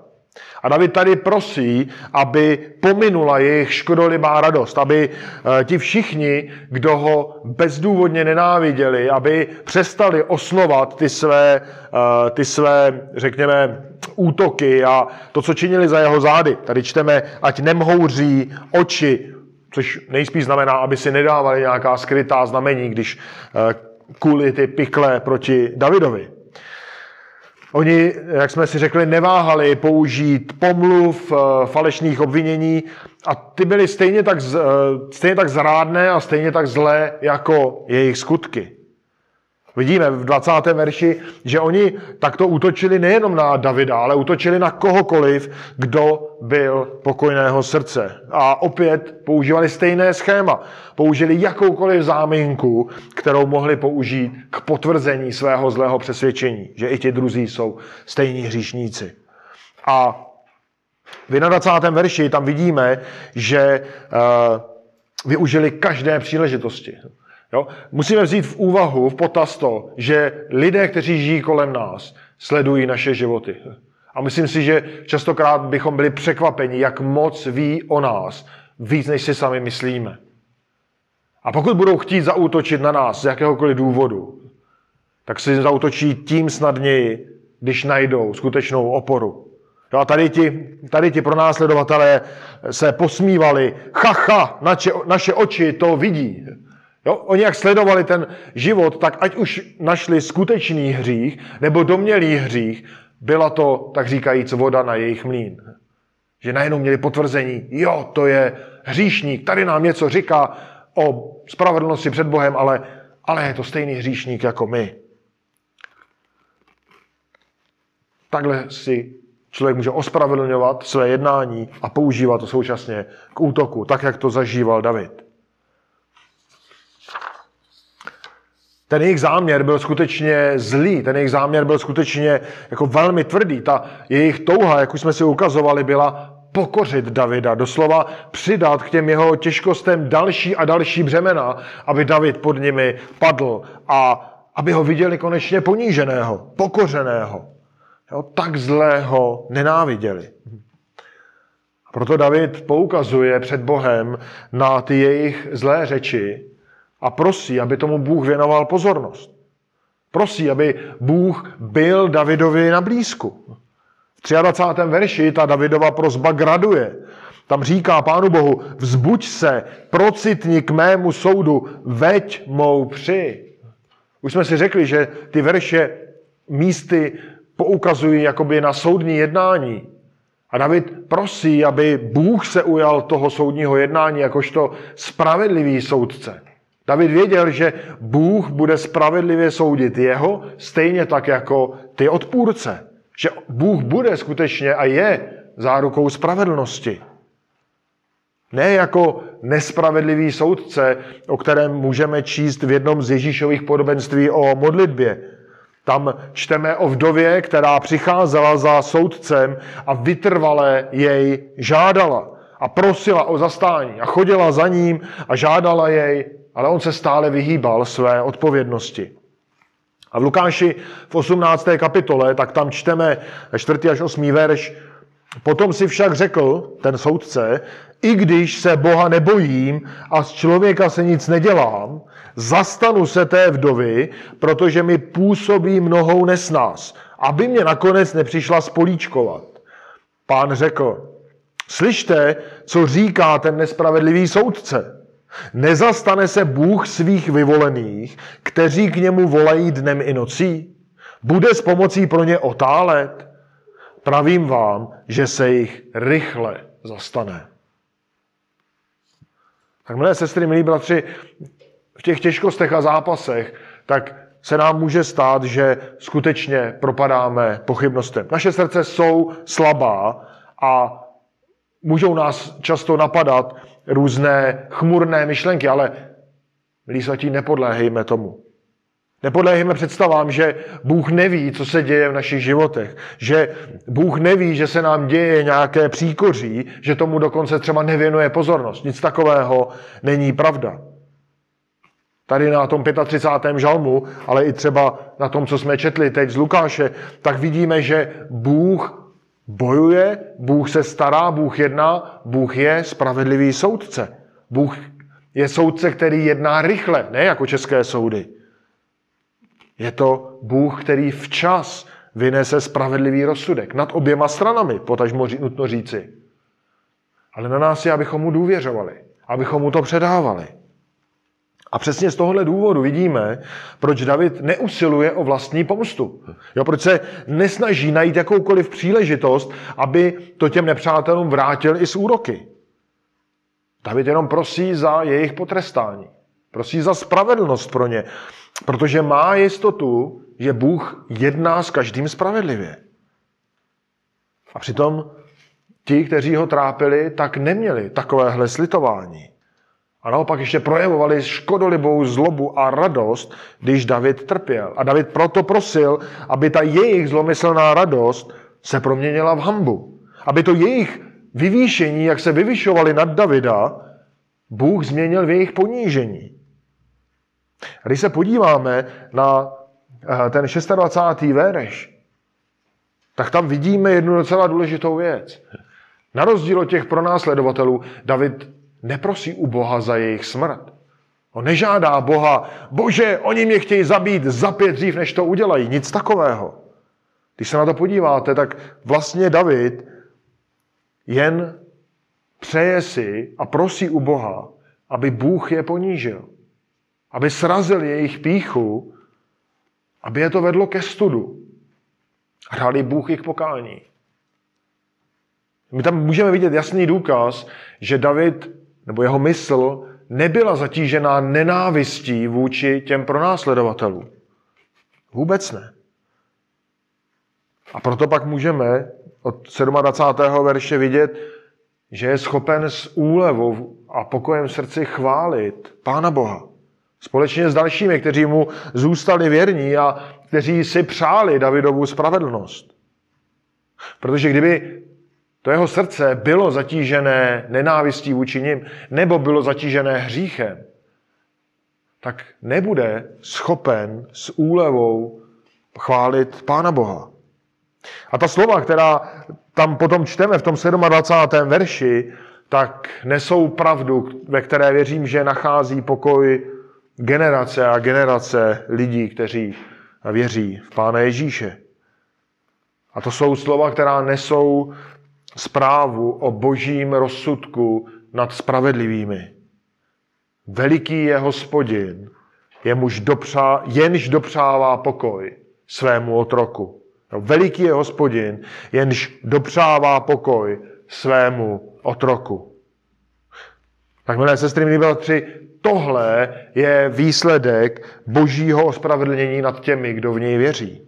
A David tady prosí, aby pominula jejich škodolibá radost, aby eh, ti všichni, kdo ho bezdůvodně nenáviděli, aby přestali osnovat ty své, eh, ty své, řekněme, útoky a to, co činili za jeho zády. Tady čteme, ať nemhouří oči, což nejspíš znamená, aby si nedávali nějaká skrytá znamení, když eh, kvůli ty pikle proti Davidovi. Oni, jak jsme si řekli, neváhali použít pomluv, eh, falešných obvinění a ty byly stejně tak, eh, stejně tak zrádné a stejně tak zlé jako jejich skutky. Vidíme v 20. verši, že oni takto útočili nejenom na Davida, ale útočili na kohokoliv, kdo byl pokojného srdce. A opět používali stejné schéma. Použili jakoukoliv záminku, kterou mohli použít k potvrzení svého zlého přesvědčení, že i ti druzí jsou stejní hříšníci. A v 21. verši tam vidíme, že uh, využili každé příležitosti. Jo? Musíme vzít v úvahu, v potaz to, že lidé, kteří žijí kolem nás, sledují naše životy. A myslím si, že častokrát bychom byli překvapeni, jak moc ví o nás, víc, než si sami myslíme. A pokud budou chtít zaútočit na nás z jakéhokoliv důvodu, tak si zautočí tím snadněji, když najdou skutečnou oporu. Jo, a tady ti, tady ti pronásledovatelé se posmívali, chacha, naše oči to vidí. Jo? Oni jak sledovali ten život, tak ať už našli skutečný hřích nebo domělý hřích, byla to, tak říkajíc, voda na jejich mlín. Že najednou měli potvrzení, jo, to je hříšník, tady nám něco říká o spravedlnosti před Bohem, ale, ale je to stejný hříšník jako my. Takhle si člověk může ospravedlňovat své jednání a používat to současně k útoku, tak jak to zažíval David. Ten jejich záměr byl skutečně zlý, ten jejich záměr byl skutečně jako velmi tvrdý. Ta jejich touha, jak už jsme si ukazovali, byla pokořit Davida, doslova přidat k těm jeho těžkostem další a další břemena, aby David pod nimi padl a aby ho viděli konečně poníženého, pokořeného. Jo, tak zlého nenáviděli. Proto David poukazuje před Bohem na ty jejich zlé řeči a prosí, aby tomu Bůh věnoval pozornost. Prosí, aby Bůh byl Davidovi na blízku. V 23. verši ta Davidova prozba graduje. Tam říká Pánu Bohu, vzbuď se, procitni k mému soudu, veď mou při. Už jsme si řekli, že ty verše místy poukazují jakoby na soudní jednání. A David prosí, aby Bůh se ujal toho soudního jednání jakožto spravedlivý soudce. David věděl, že Bůh bude spravedlivě soudit jeho, stejně tak jako ty odpůrce. Že Bůh bude skutečně a je zárukou spravedlnosti. Ne jako nespravedlivý soudce, o kterém můžeme číst v jednom z Ježíšových podobenství o modlitbě. Tam čteme o vdově, která přicházela za soudcem a vytrvale jej žádala a prosila o zastání a chodila za ním a žádala jej, ale on se stále vyhýbal své odpovědnosti. A v Lukáši v 18. kapitole, tak tam čteme 4. až 8. verš, Potom si však řekl, ten soudce, i když se Boha nebojím a z člověka se nic nedělám, zastanu se té vdovy, protože mi působí mnohou nesnás, aby mě nakonec nepřišla spolíčkovat. Pán řekl, slyšte, co říká ten nespravedlivý soudce. Nezastane se Bůh svých vyvolených, kteří k němu volají dnem i nocí? Bude s pomocí pro ně otálet? Pravím vám, že se jich rychle zastane. Tak milé sestry, milí bratři, v těch těžkostech a zápasech, tak se nám může stát, že skutečně propadáme pochybnostem. Naše srdce jsou slabá a můžou nás často napadat různé chmurné myšlenky, ale milí svatí, nepodléhejme tomu. Nepodléhejme představám, že Bůh neví, co se děje v našich životech. Že Bůh neví, že se nám děje nějaké příkoří, že tomu dokonce třeba nevěnuje pozornost. Nic takového není pravda. Tady na tom 35. žalmu, ale i třeba na tom, co jsme četli teď z Lukáše, tak vidíme, že Bůh bojuje, Bůh se stará, Bůh jedná, Bůh je spravedlivý soudce. Bůh je soudce, který jedná rychle, ne jako české soudy. Je to Bůh, který včas vynese spravedlivý rozsudek nad oběma stranami, potažmo nutno říci. Ale na nás je, abychom mu důvěřovali, abychom mu to předávali. A přesně z tohohle důvodu vidíme, proč David neusiluje o vlastní pomstu. Jo, proč se nesnaží najít jakoukoliv příležitost, aby to těm nepřátelům vrátil i z úroky. David jenom prosí za jejich potrestání. Prosí za spravedlnost pro ně. Protože má jistotu, že Bůh jedná s každým spravedlivě. A přitom ti, kteří ho trápili, tak neměli takovéhle slitování. A naopak ještě projevovali škodolibou zlobu a radost, když David trpěl. A David proto prosil, aby ta jejich zlomyslná radost se proměnila v hambu. Aby to jejich vyvýšení, jak se vyvyšovali nad Davida, Bůh změnil v jejich ponížení. A když se podíváme na eh, ten 26. verš, tak tam vidíme jednu docela důležitou věc. Na rozdíl od těch pronásledovatelů, David neprosí u Boha za jejich smrt. On nežádá Boha, bože, oni mě chtějí zabít za pět dřív, než to udělají. Nic takového. Když se na to podíváte, tak vlastně David jen přeje si a prosí u Boha, aby Bůh je ponížil aby srazil jejich píchu, aby je to vedlo ke studu. Dali Bůh jich pokání. My tam můžeme vidět jasný důkaz, že David nebo jeho mysl nebyla zatížená nenávistí vůči těm pronásledovatelům. Vůbec ne. A proto pak můžeme od 27. verše vidět, že je schopen s úlevou a pokojem v srdci chválit Pána Boha. Společně s dalšími, kteří mu zůstali věrní a kteří si přáli Davidovu spravedlnost. Protože kdyby to jeho srdce bylo zatížené nenávistí vůči nim, nebo bylo zatížené hříchem, tak nebude schopen s úlevou chválit Pána Boha. A ta slova, která tam potom čteme v tom 27. verši, tak nesou pravdu, ve které věřím, že nachází pokoj generace a generace lidí, kteří věří v Pána Ježíše. A to jsou slova, která nesou zprávu o božím rozsudku nad spravedlivými. Veliký je hospodin, jemuž dopřá, jenž dopřává pokoj svému otroku. No, veliký je hospodin, jenž dopřává pokoj svému otroku. Tak milé sestry, milí bratři, tohle je výsledek božího ospravedlnění nad těmi, kdo v něj věří.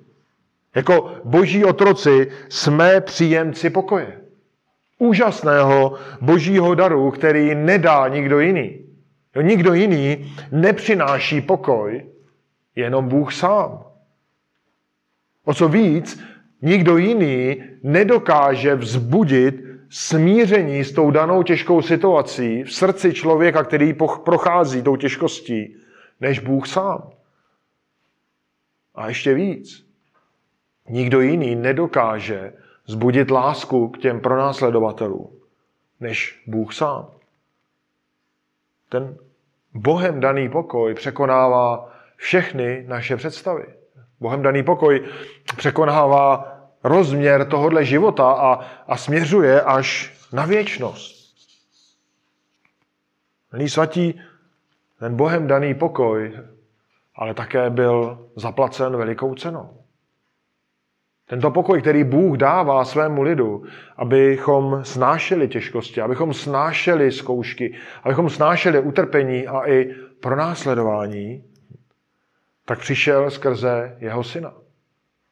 Jako boží otroci jsme příjemci pokoje. Úžasného božího daru, který nedá nikdo jiný. Nikdo jiný nepřináší pokoj, jenom Bůh sám. O co víc, nikdo jiný nedokáže vzbudit smíření s tou danou těžkou situací v srdci člověka, který prochází tou těžkostí, než Bůh sám. A ještě víc. Nikdo jiný nedokáže zbudit lásku k těm pronásledovatelům, než Bůh sám. Ten Bohem daný pokoj překonává všechny naše představy. Bohem daný pokoj překonává rozměr tohohle života a, a směřuje až na věčnost. Milí svatí, ten Bohem daný pokoj ale také byl zaplacen velikou cenou. Tento pokoj, který Bůh dává svému lidu, abychom snášeli těžkosti, abychom snášeli zkoušky, abychom snášeli utrpení a i pronásledování, tak přišel skrze jeho syna.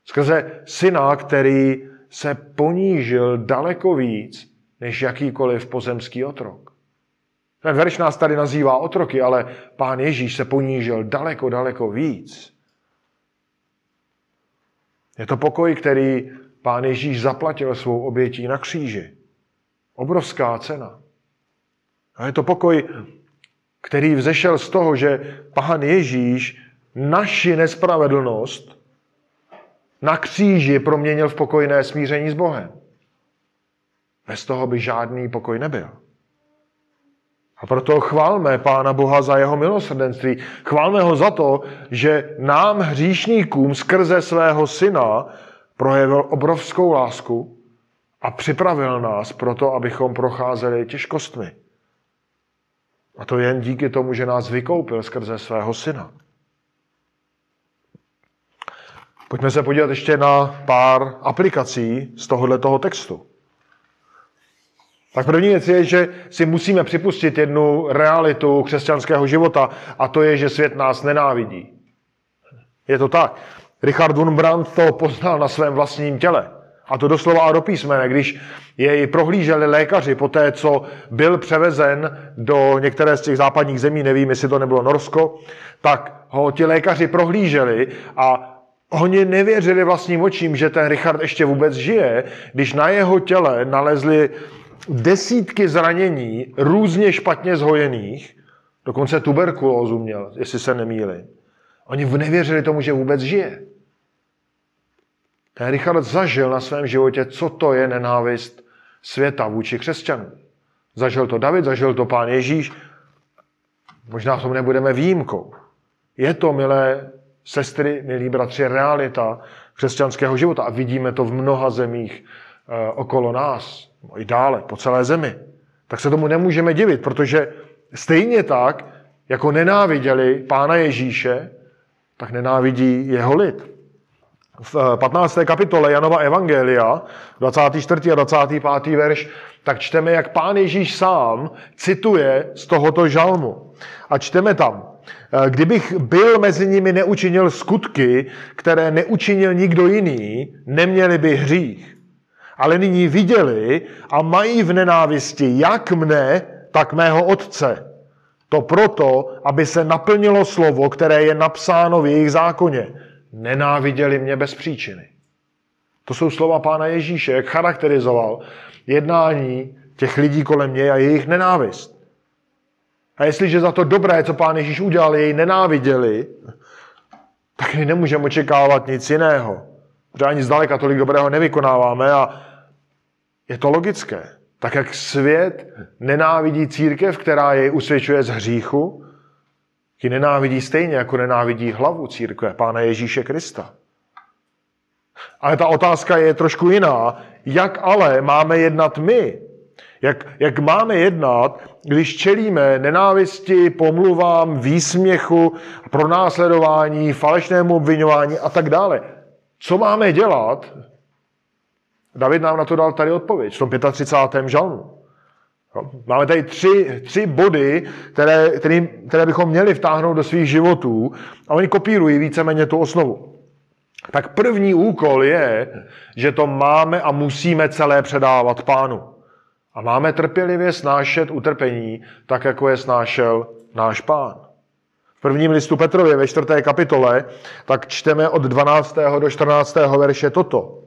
Skrze syna, který se ponížil daleko víc než jakýkoliv pozemský otrok. Ten verš nás tady nazývá otroky, ale pán Ježíš se ponížil daleko, daleko víc. Je to pokoj, který pán Ježíš zaplatil svou obětí na kříži. Obrovská cena. A je to pokoj, který vzešel z toho, že pán Ježíš naši nespravedlnost na kříži proměnil v pokojné smíření s Bohem. Bez toho by žádný pokoj nebyl. A proto chválme Pána Boha za jeho milosrdenství. Chválme ho za to, že nám hříšníkům skrze svého syna projevil obrovskou lásku a připravil nás pro to, abychom procházeli těžkostmi. A to jen díky tomu, že nás vykoupil skrze svého syna. Pojďme se podívat ještě na pár aplikací z tohoto textu. Tak první věc je, že si musíme připustit jednu realitu křesťanského života a to je, že svět nás nenávidí. Je to tak. Richard Wurmbrand to poznal na svém vlastním těle. A to doslova a do písmene, když jej prohlíželi lékaři po té, co byl převezen do některé z těch západních zemí, nevím, jestli to nebylo Norsko, tak ho ti lékaři prohlíželi a Oni nevěřili vlastním očím, že ten Richard ještě vůbec žije, když na jeho těle nalezli desítky zranění, různě špatně zhojených, dokonce tuberkulózu měl, jestli se nemýli. Oni nevěřili tomu, že vůbec žije. Ten Richard zažil na svém životě, co to je nenávist světa vůči křesťanům. Zažil to David, zažil to pán Ježíš. Možná v tom nebudeme výjimkou. Je to, milé sestry, milí bratři, realita křesťanského života. A vidíme to v mnoha zemích e, okolo nás, i dále, po celé zemi. Tak se tomu nemůžeme divit, protože stejně tak, jako nenáviděli Pána Ježíše, tak nenávidí jeho lid. V 15. Eh, kapitole Janova Evangelia, 24. a 25. verš, tak čteme, jak Pán Ježíš sám cituje z tohoto žalmu. A čteme tam, Eh, kdybych byl mezi nimi neučinil skutky, které neučinil nikdo jiný, neměli by hřích. Ale nyní viděli a mají v nenávisti jak mne, tak mého otce. To proto, aby se naplnilo slovo, které je napsáno v jejich zákoně. Nenáviděli mě bez příčiny. To jsou slova pána Ježíše, jak charakterizoval jednání těch lidí kolem něj a jejich nenávist. A jestliže za to dobré, co pán Ježíš udělal, jej nenáviděli, tak my nemůžeme očekávat nic jiného. Protože ani zdaleka tolik dobrého nevykonáváme a je to logické. Tak jak svět nenávidí církev, která jej usvědčuje z hříchu, ji nenávidí stejně, jako nenávidí hlavu církve, Pána Ježíše Krista. Ale ta otázka je trošku jiná. Jak ale máme jednat my? Jak, jak máme jednat, když čelíme nenávisti, pomluvám, výsměchu, pronásledování, falešnému obvinování a tak dále? Co máme dělat? David nám na to dal tady odpověď v tom 35. žalmu. Máme tady tři, tři body, které, který, které bychom měli vtáhnout do svých životů a oni kopírují víceméně tu osnovu. Tak první úkol je, že to máme a musíme celé předávat pánu. A máme trpělivě snášet utrpení, tak jako je snášel náš pán. V prvním listu Petrově ve čtvrté kapitole tak čteme od 12. do 14. verše toto.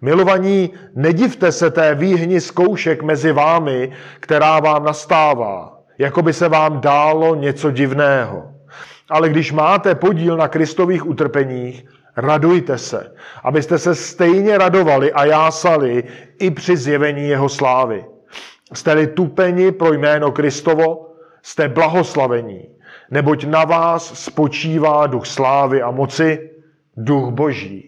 Milovaní, nedivte se té výhni zkoušek mezi vámi, která vám nastává, jako by se vám dálo něco divného. Ale když máte podíl na Kristových utrpeních, radujte se, abyste se stejně radovali a jásali i při zjevení jeho slávy. Jste-li tupeni pro jméno Kristovo, jste blahoslavení, neboť na vás spočívá duch slávy a moci, duch boží.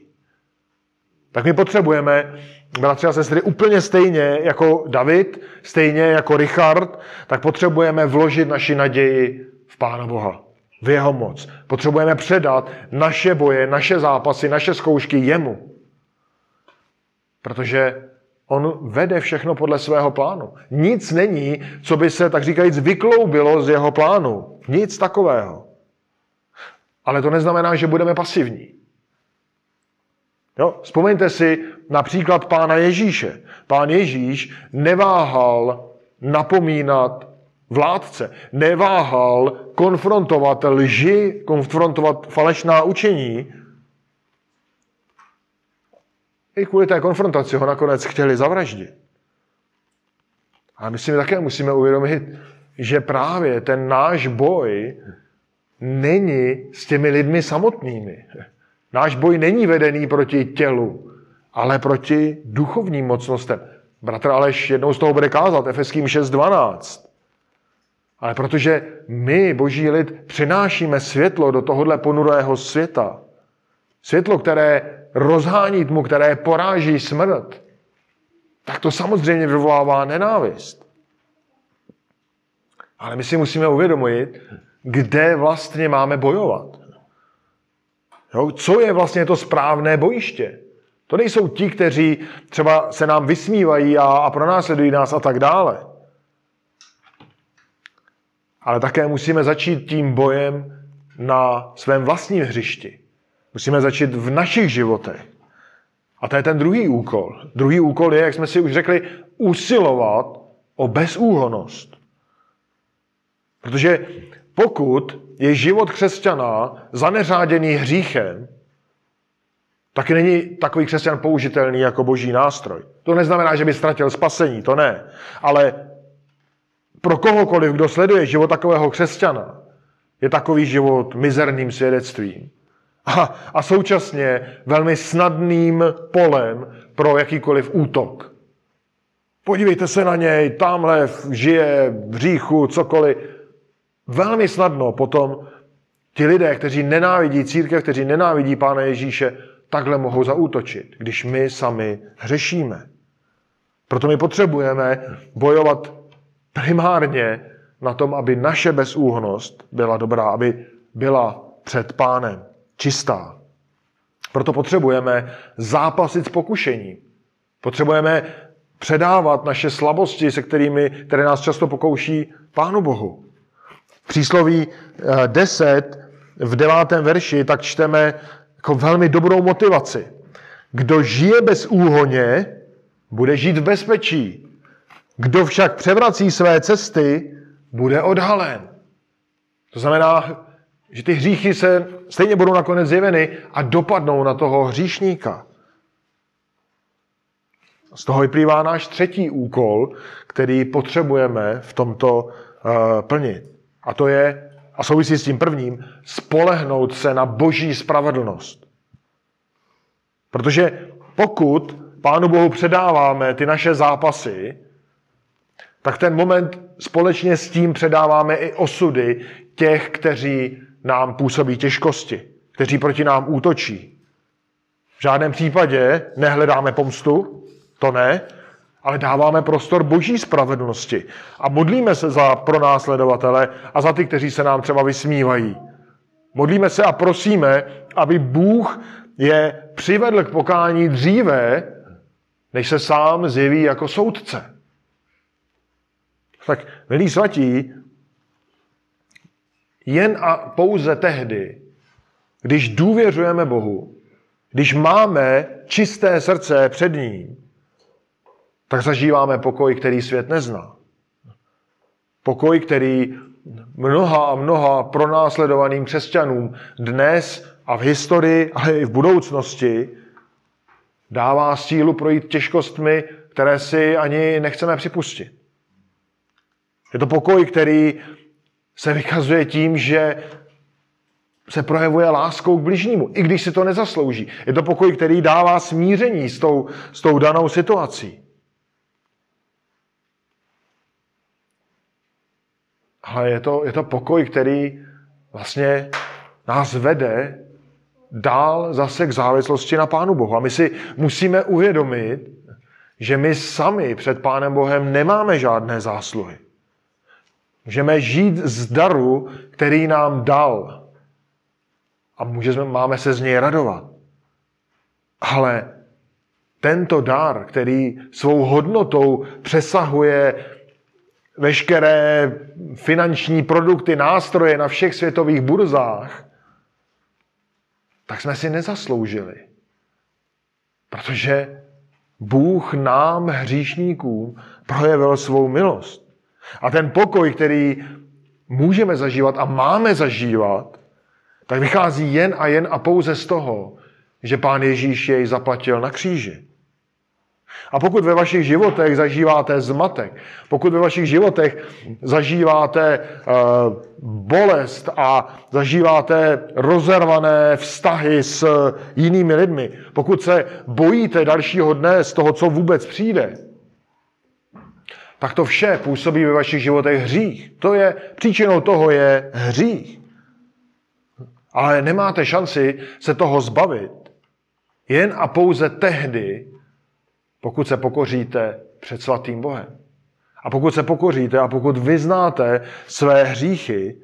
Tak my potřebujeme, bratři a sestry, úplně stejně jako David, stejně jako Richard, tak potřebujeme vložit naši naději v Pána Boha, v jeho moc. Potřebujeme předat naše boje, naše zápasy, naše zkoušky jemu. Protože on vede všechno podle svého plánu. Nic není, co by se, tak říkajíc, vykloubilo z jeho plánu. Nic takového. Ale to neznamená, že budeme pasivní. Jo? Vzpomeňte si například pána Ježíše. Pán Ježíš neváhal napomínat vládce, neváhal konfrontovat lži, konfrontovat falešná učení. I kvůli té konfrontaci ho nakonec chtěli zavraždit. A my si také musíme uvědomit, že právě ten náš boj není s těmi lidmi samotnými. Náš boj není vedený proti tělu, ale proti duchovním mocnostem. Bratr Aleš jednou z toho bude kázat, Efeským 6.12. Ale protože my, boží lid, přinášíme světlo do tohohle ponurého světa, světlo, které rozhání tmu, které poráží smrt, tak to samozřejmě vyvolává nenávist. Ale my si musíme uvědomit, kde vlastně máme bojovat. Jo? Co je vlastně to správné bojiště? To nejsou ti, kteří třeba se nám vysmívají a, a pronásledují nás a tak dále. Ale také musíme začít tím bojem na svém vlastním hřišti. Musíme začít v našich životech. A to je ten druhý úkol. Druhý úkol je, jak jsme si už řekli, usilovat o bezúhonost. Protože pokud je život křesťana zaneřáděný hříchem, taky není takový křesťan použitelný jako boží nástroj. To neznamená, že by ztratil spasení, to ne. Ale pro kohokoliv, kdo sleduje život takového křesťana, je takový život mizerným svědectvím. A, a současně velmi snadným polem pro jakýkoliv útok. Podívejte se na něj, tamhle žije v hříchu, cokoliv velmi snadno potom ti lidé, kteří nenávidí církev, kteří nenávidí Pána Ježíše, takhle mohou zaútočit, když my sami hřešíme. Proto my potřebujeme bojovat primárně na tom, aby naše bezúhnost byla dobrá, aby byla před pánem čistá. Proto potřebujeme zápasit s pokušením. Potřebujeme předávat naše slabosti, se kterými, které nás často pokouší Pánu Bohu přísloví 10 eh, v devátém verši, tak čteme jako velmi dobrou motivaci. Kdo žije bez úhoně, bude žít v bezpečí. Kdo však převrací své cesty, bude odhalen. To znamená, že ty hříchy se stejně budou nakonec zjeveny a dopadnou na toho hříšníka. Z toho vyplývá náš třetí úkol, který potřebujeme v tomto uh, plnit. A to je, a souvisí s tím prvním, spolehnout se na boží spravedlnost. Protože pokud Pánu Bohu předáváme ty naše zápasy, tak ten moment společně s tím předáváme i osudy těch, kteří nám působí těžkosti, kteří proti nám útočí. V žádném případě nehledáme pomstu, To ne, ale dáváme prostor boží spravedlnosti. A modlíme se za pronásledovatele a za ty, kteří se nám třeba vysmívají. Modlíme se a prosíme, aby Bůh je přivedl k pokání dříve, než se sám zjeví jako soudce. Tak, milí svatí, jen a pouze tehdy, když důvěřujeme Bohu, když máme čisté srdce před ním, tak zažíváme pokoj, který svět nezná. Pokoj, který mnoha a mnoha pronásledovaným křesťanům dnes a v historii, ale i v budoucnosti dává sílu projít těžkostmi, které si ani nechceme připustit. Je to pokoj, který se vykazuje tím, že se projevuje láskou k bližnímu, i když si to nezaslouží. Je to pokoj, který dává smíření s tou, s tou danou situací. Ale je to, je to pokoj, který vlastně nás vede dál zase k závislosti na Pánu Bohu. A my si musíme uvědomit, že my sami před Pánem Bohem nemáme žádné zásluhy. Můžeme žít z daru, který nám dal. A můžeme, máme se z něj radovat. Ale tento dar, který svou hodnotou přesahuje veškeré finanční produkty, nástroje na všech světových burzách, tak jsme si nezasloužili. Protože Bůh nám, hříšníkům, projevil svou milost. A ten pokoj, který můžeme zažívat a máme zažívat, tak vychází jen a jen a pouze z toho, že Pán Ježíš jej zaplatil na kříži. A pokud ve vašich životech zažíváte zmatek, pokud ve vašich životech zažíváte uh, bolest a zažíváte rozervané vztahy s jinými lidmi, pokud se bojíte dalšího dne z toho, co vůbec přijde, tak to vše působí ve vašich životech hřích. To je, příčinou toho je hřích. Ale nemáte šanci se toho zbavit jen a pouze tehdy, pokud se pokoříte před svatým Bohem. A pokud se pokoříte a pokud vyznáte své hříchy,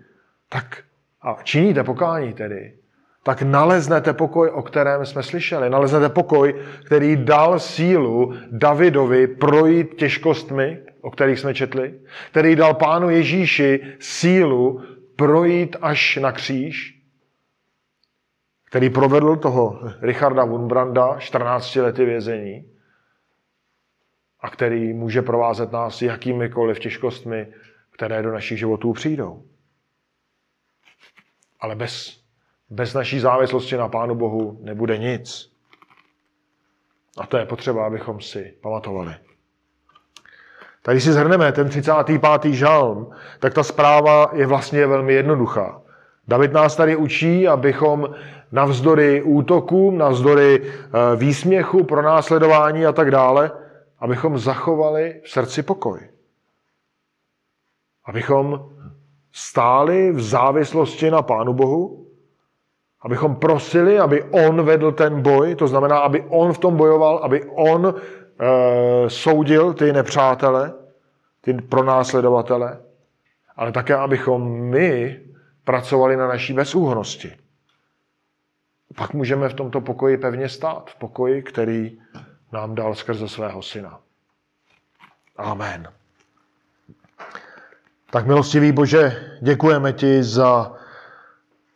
tak a činíte pokání tedy, tak naleznete pokoj, o kterém jsme slyšeli. Naleznete pokoj, který dal sílu Davidovi projít těžkostmi, o kterých jsme četli, který dal pánu Ježíši sílu projít až na kříž, který provedl toho Richarda Wunbranda 14 lety vězení a který může provázet nás jakýmikoliv těžkostmi, které do našich životů přijdou. Ale bez, bez naší závislosti na Pánu Bohu nebude nic. A to je potřeba, abychom si pamatovali. Tady si zhrneme ten 35. žalm, tak ta zpráva je vlastně velmi jednoduchá. David nás tady učí, abychom navzdory útokům, navzdory eh, výsměchu, pronásledování a tak dále, abychom zachovali v srdci pokoj. Abychom stáli v závislosti na Pánu Bohu, abychom prosili, aby On vedl ten boj, to znamená, aby On v tom bojoval, aby On e, soudil ty nepřátele, ty pronásledovatele, ale také, abychom my pracovali na naší bezúhnosti. Pak můžeme v tomto pokoji pevně stát, v pokoji, který nám dal skrze svého syna. Amen. Tak milostivý Bože, děkujeme ti za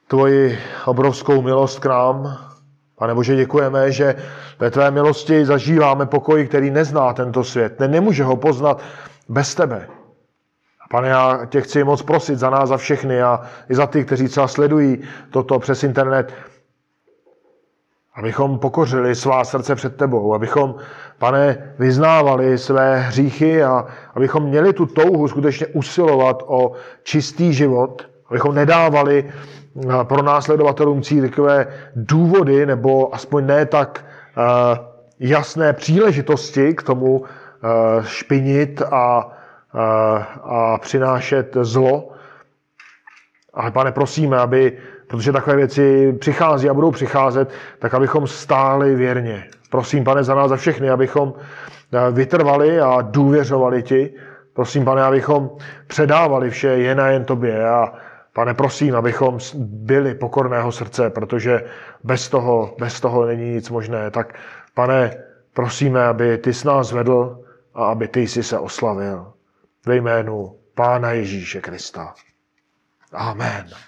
tvoji obrovskou milost k nám. Pane Bože, děkujeme, že ve tvé milosti zažíváme pokoj, který nezná tento svět. Ne, nemůže ho poznat bez tebe. Pane, já tě chci moc prosit za nás, za všechny a i za ty, kteří třeba sledují toto přes internet, abychom pokořili svá srdce před tebou, abychom, pane, vyznávali své hříchy a abychom měli tu touhu skutečně usilovat o čistý život, abychom nedávali eh, pro následovatelům církve důvody nebo aspoň ne tak eh, jasné příležitosti k tomu eh, špinit a, a přinášet zlo. Ale pane, prosíme, aby protože takové věci přichází a budou přicházet, tak abychom stáli věrně. Prosím, pane, za nás za všechny, abychom eh, vytrvali a důvěřovali ti. Prosím, pane, abychom předávali vše jen a jen tobě. A pane, prosím, abychom byli pokorného srdce, protože bez toho, bez toho není nic možné. Tak, pane, prosíme, aby ty s nás vedl a aby ty jsi se oslavil. Ve jménu Pána Ježíše Krista. Amen.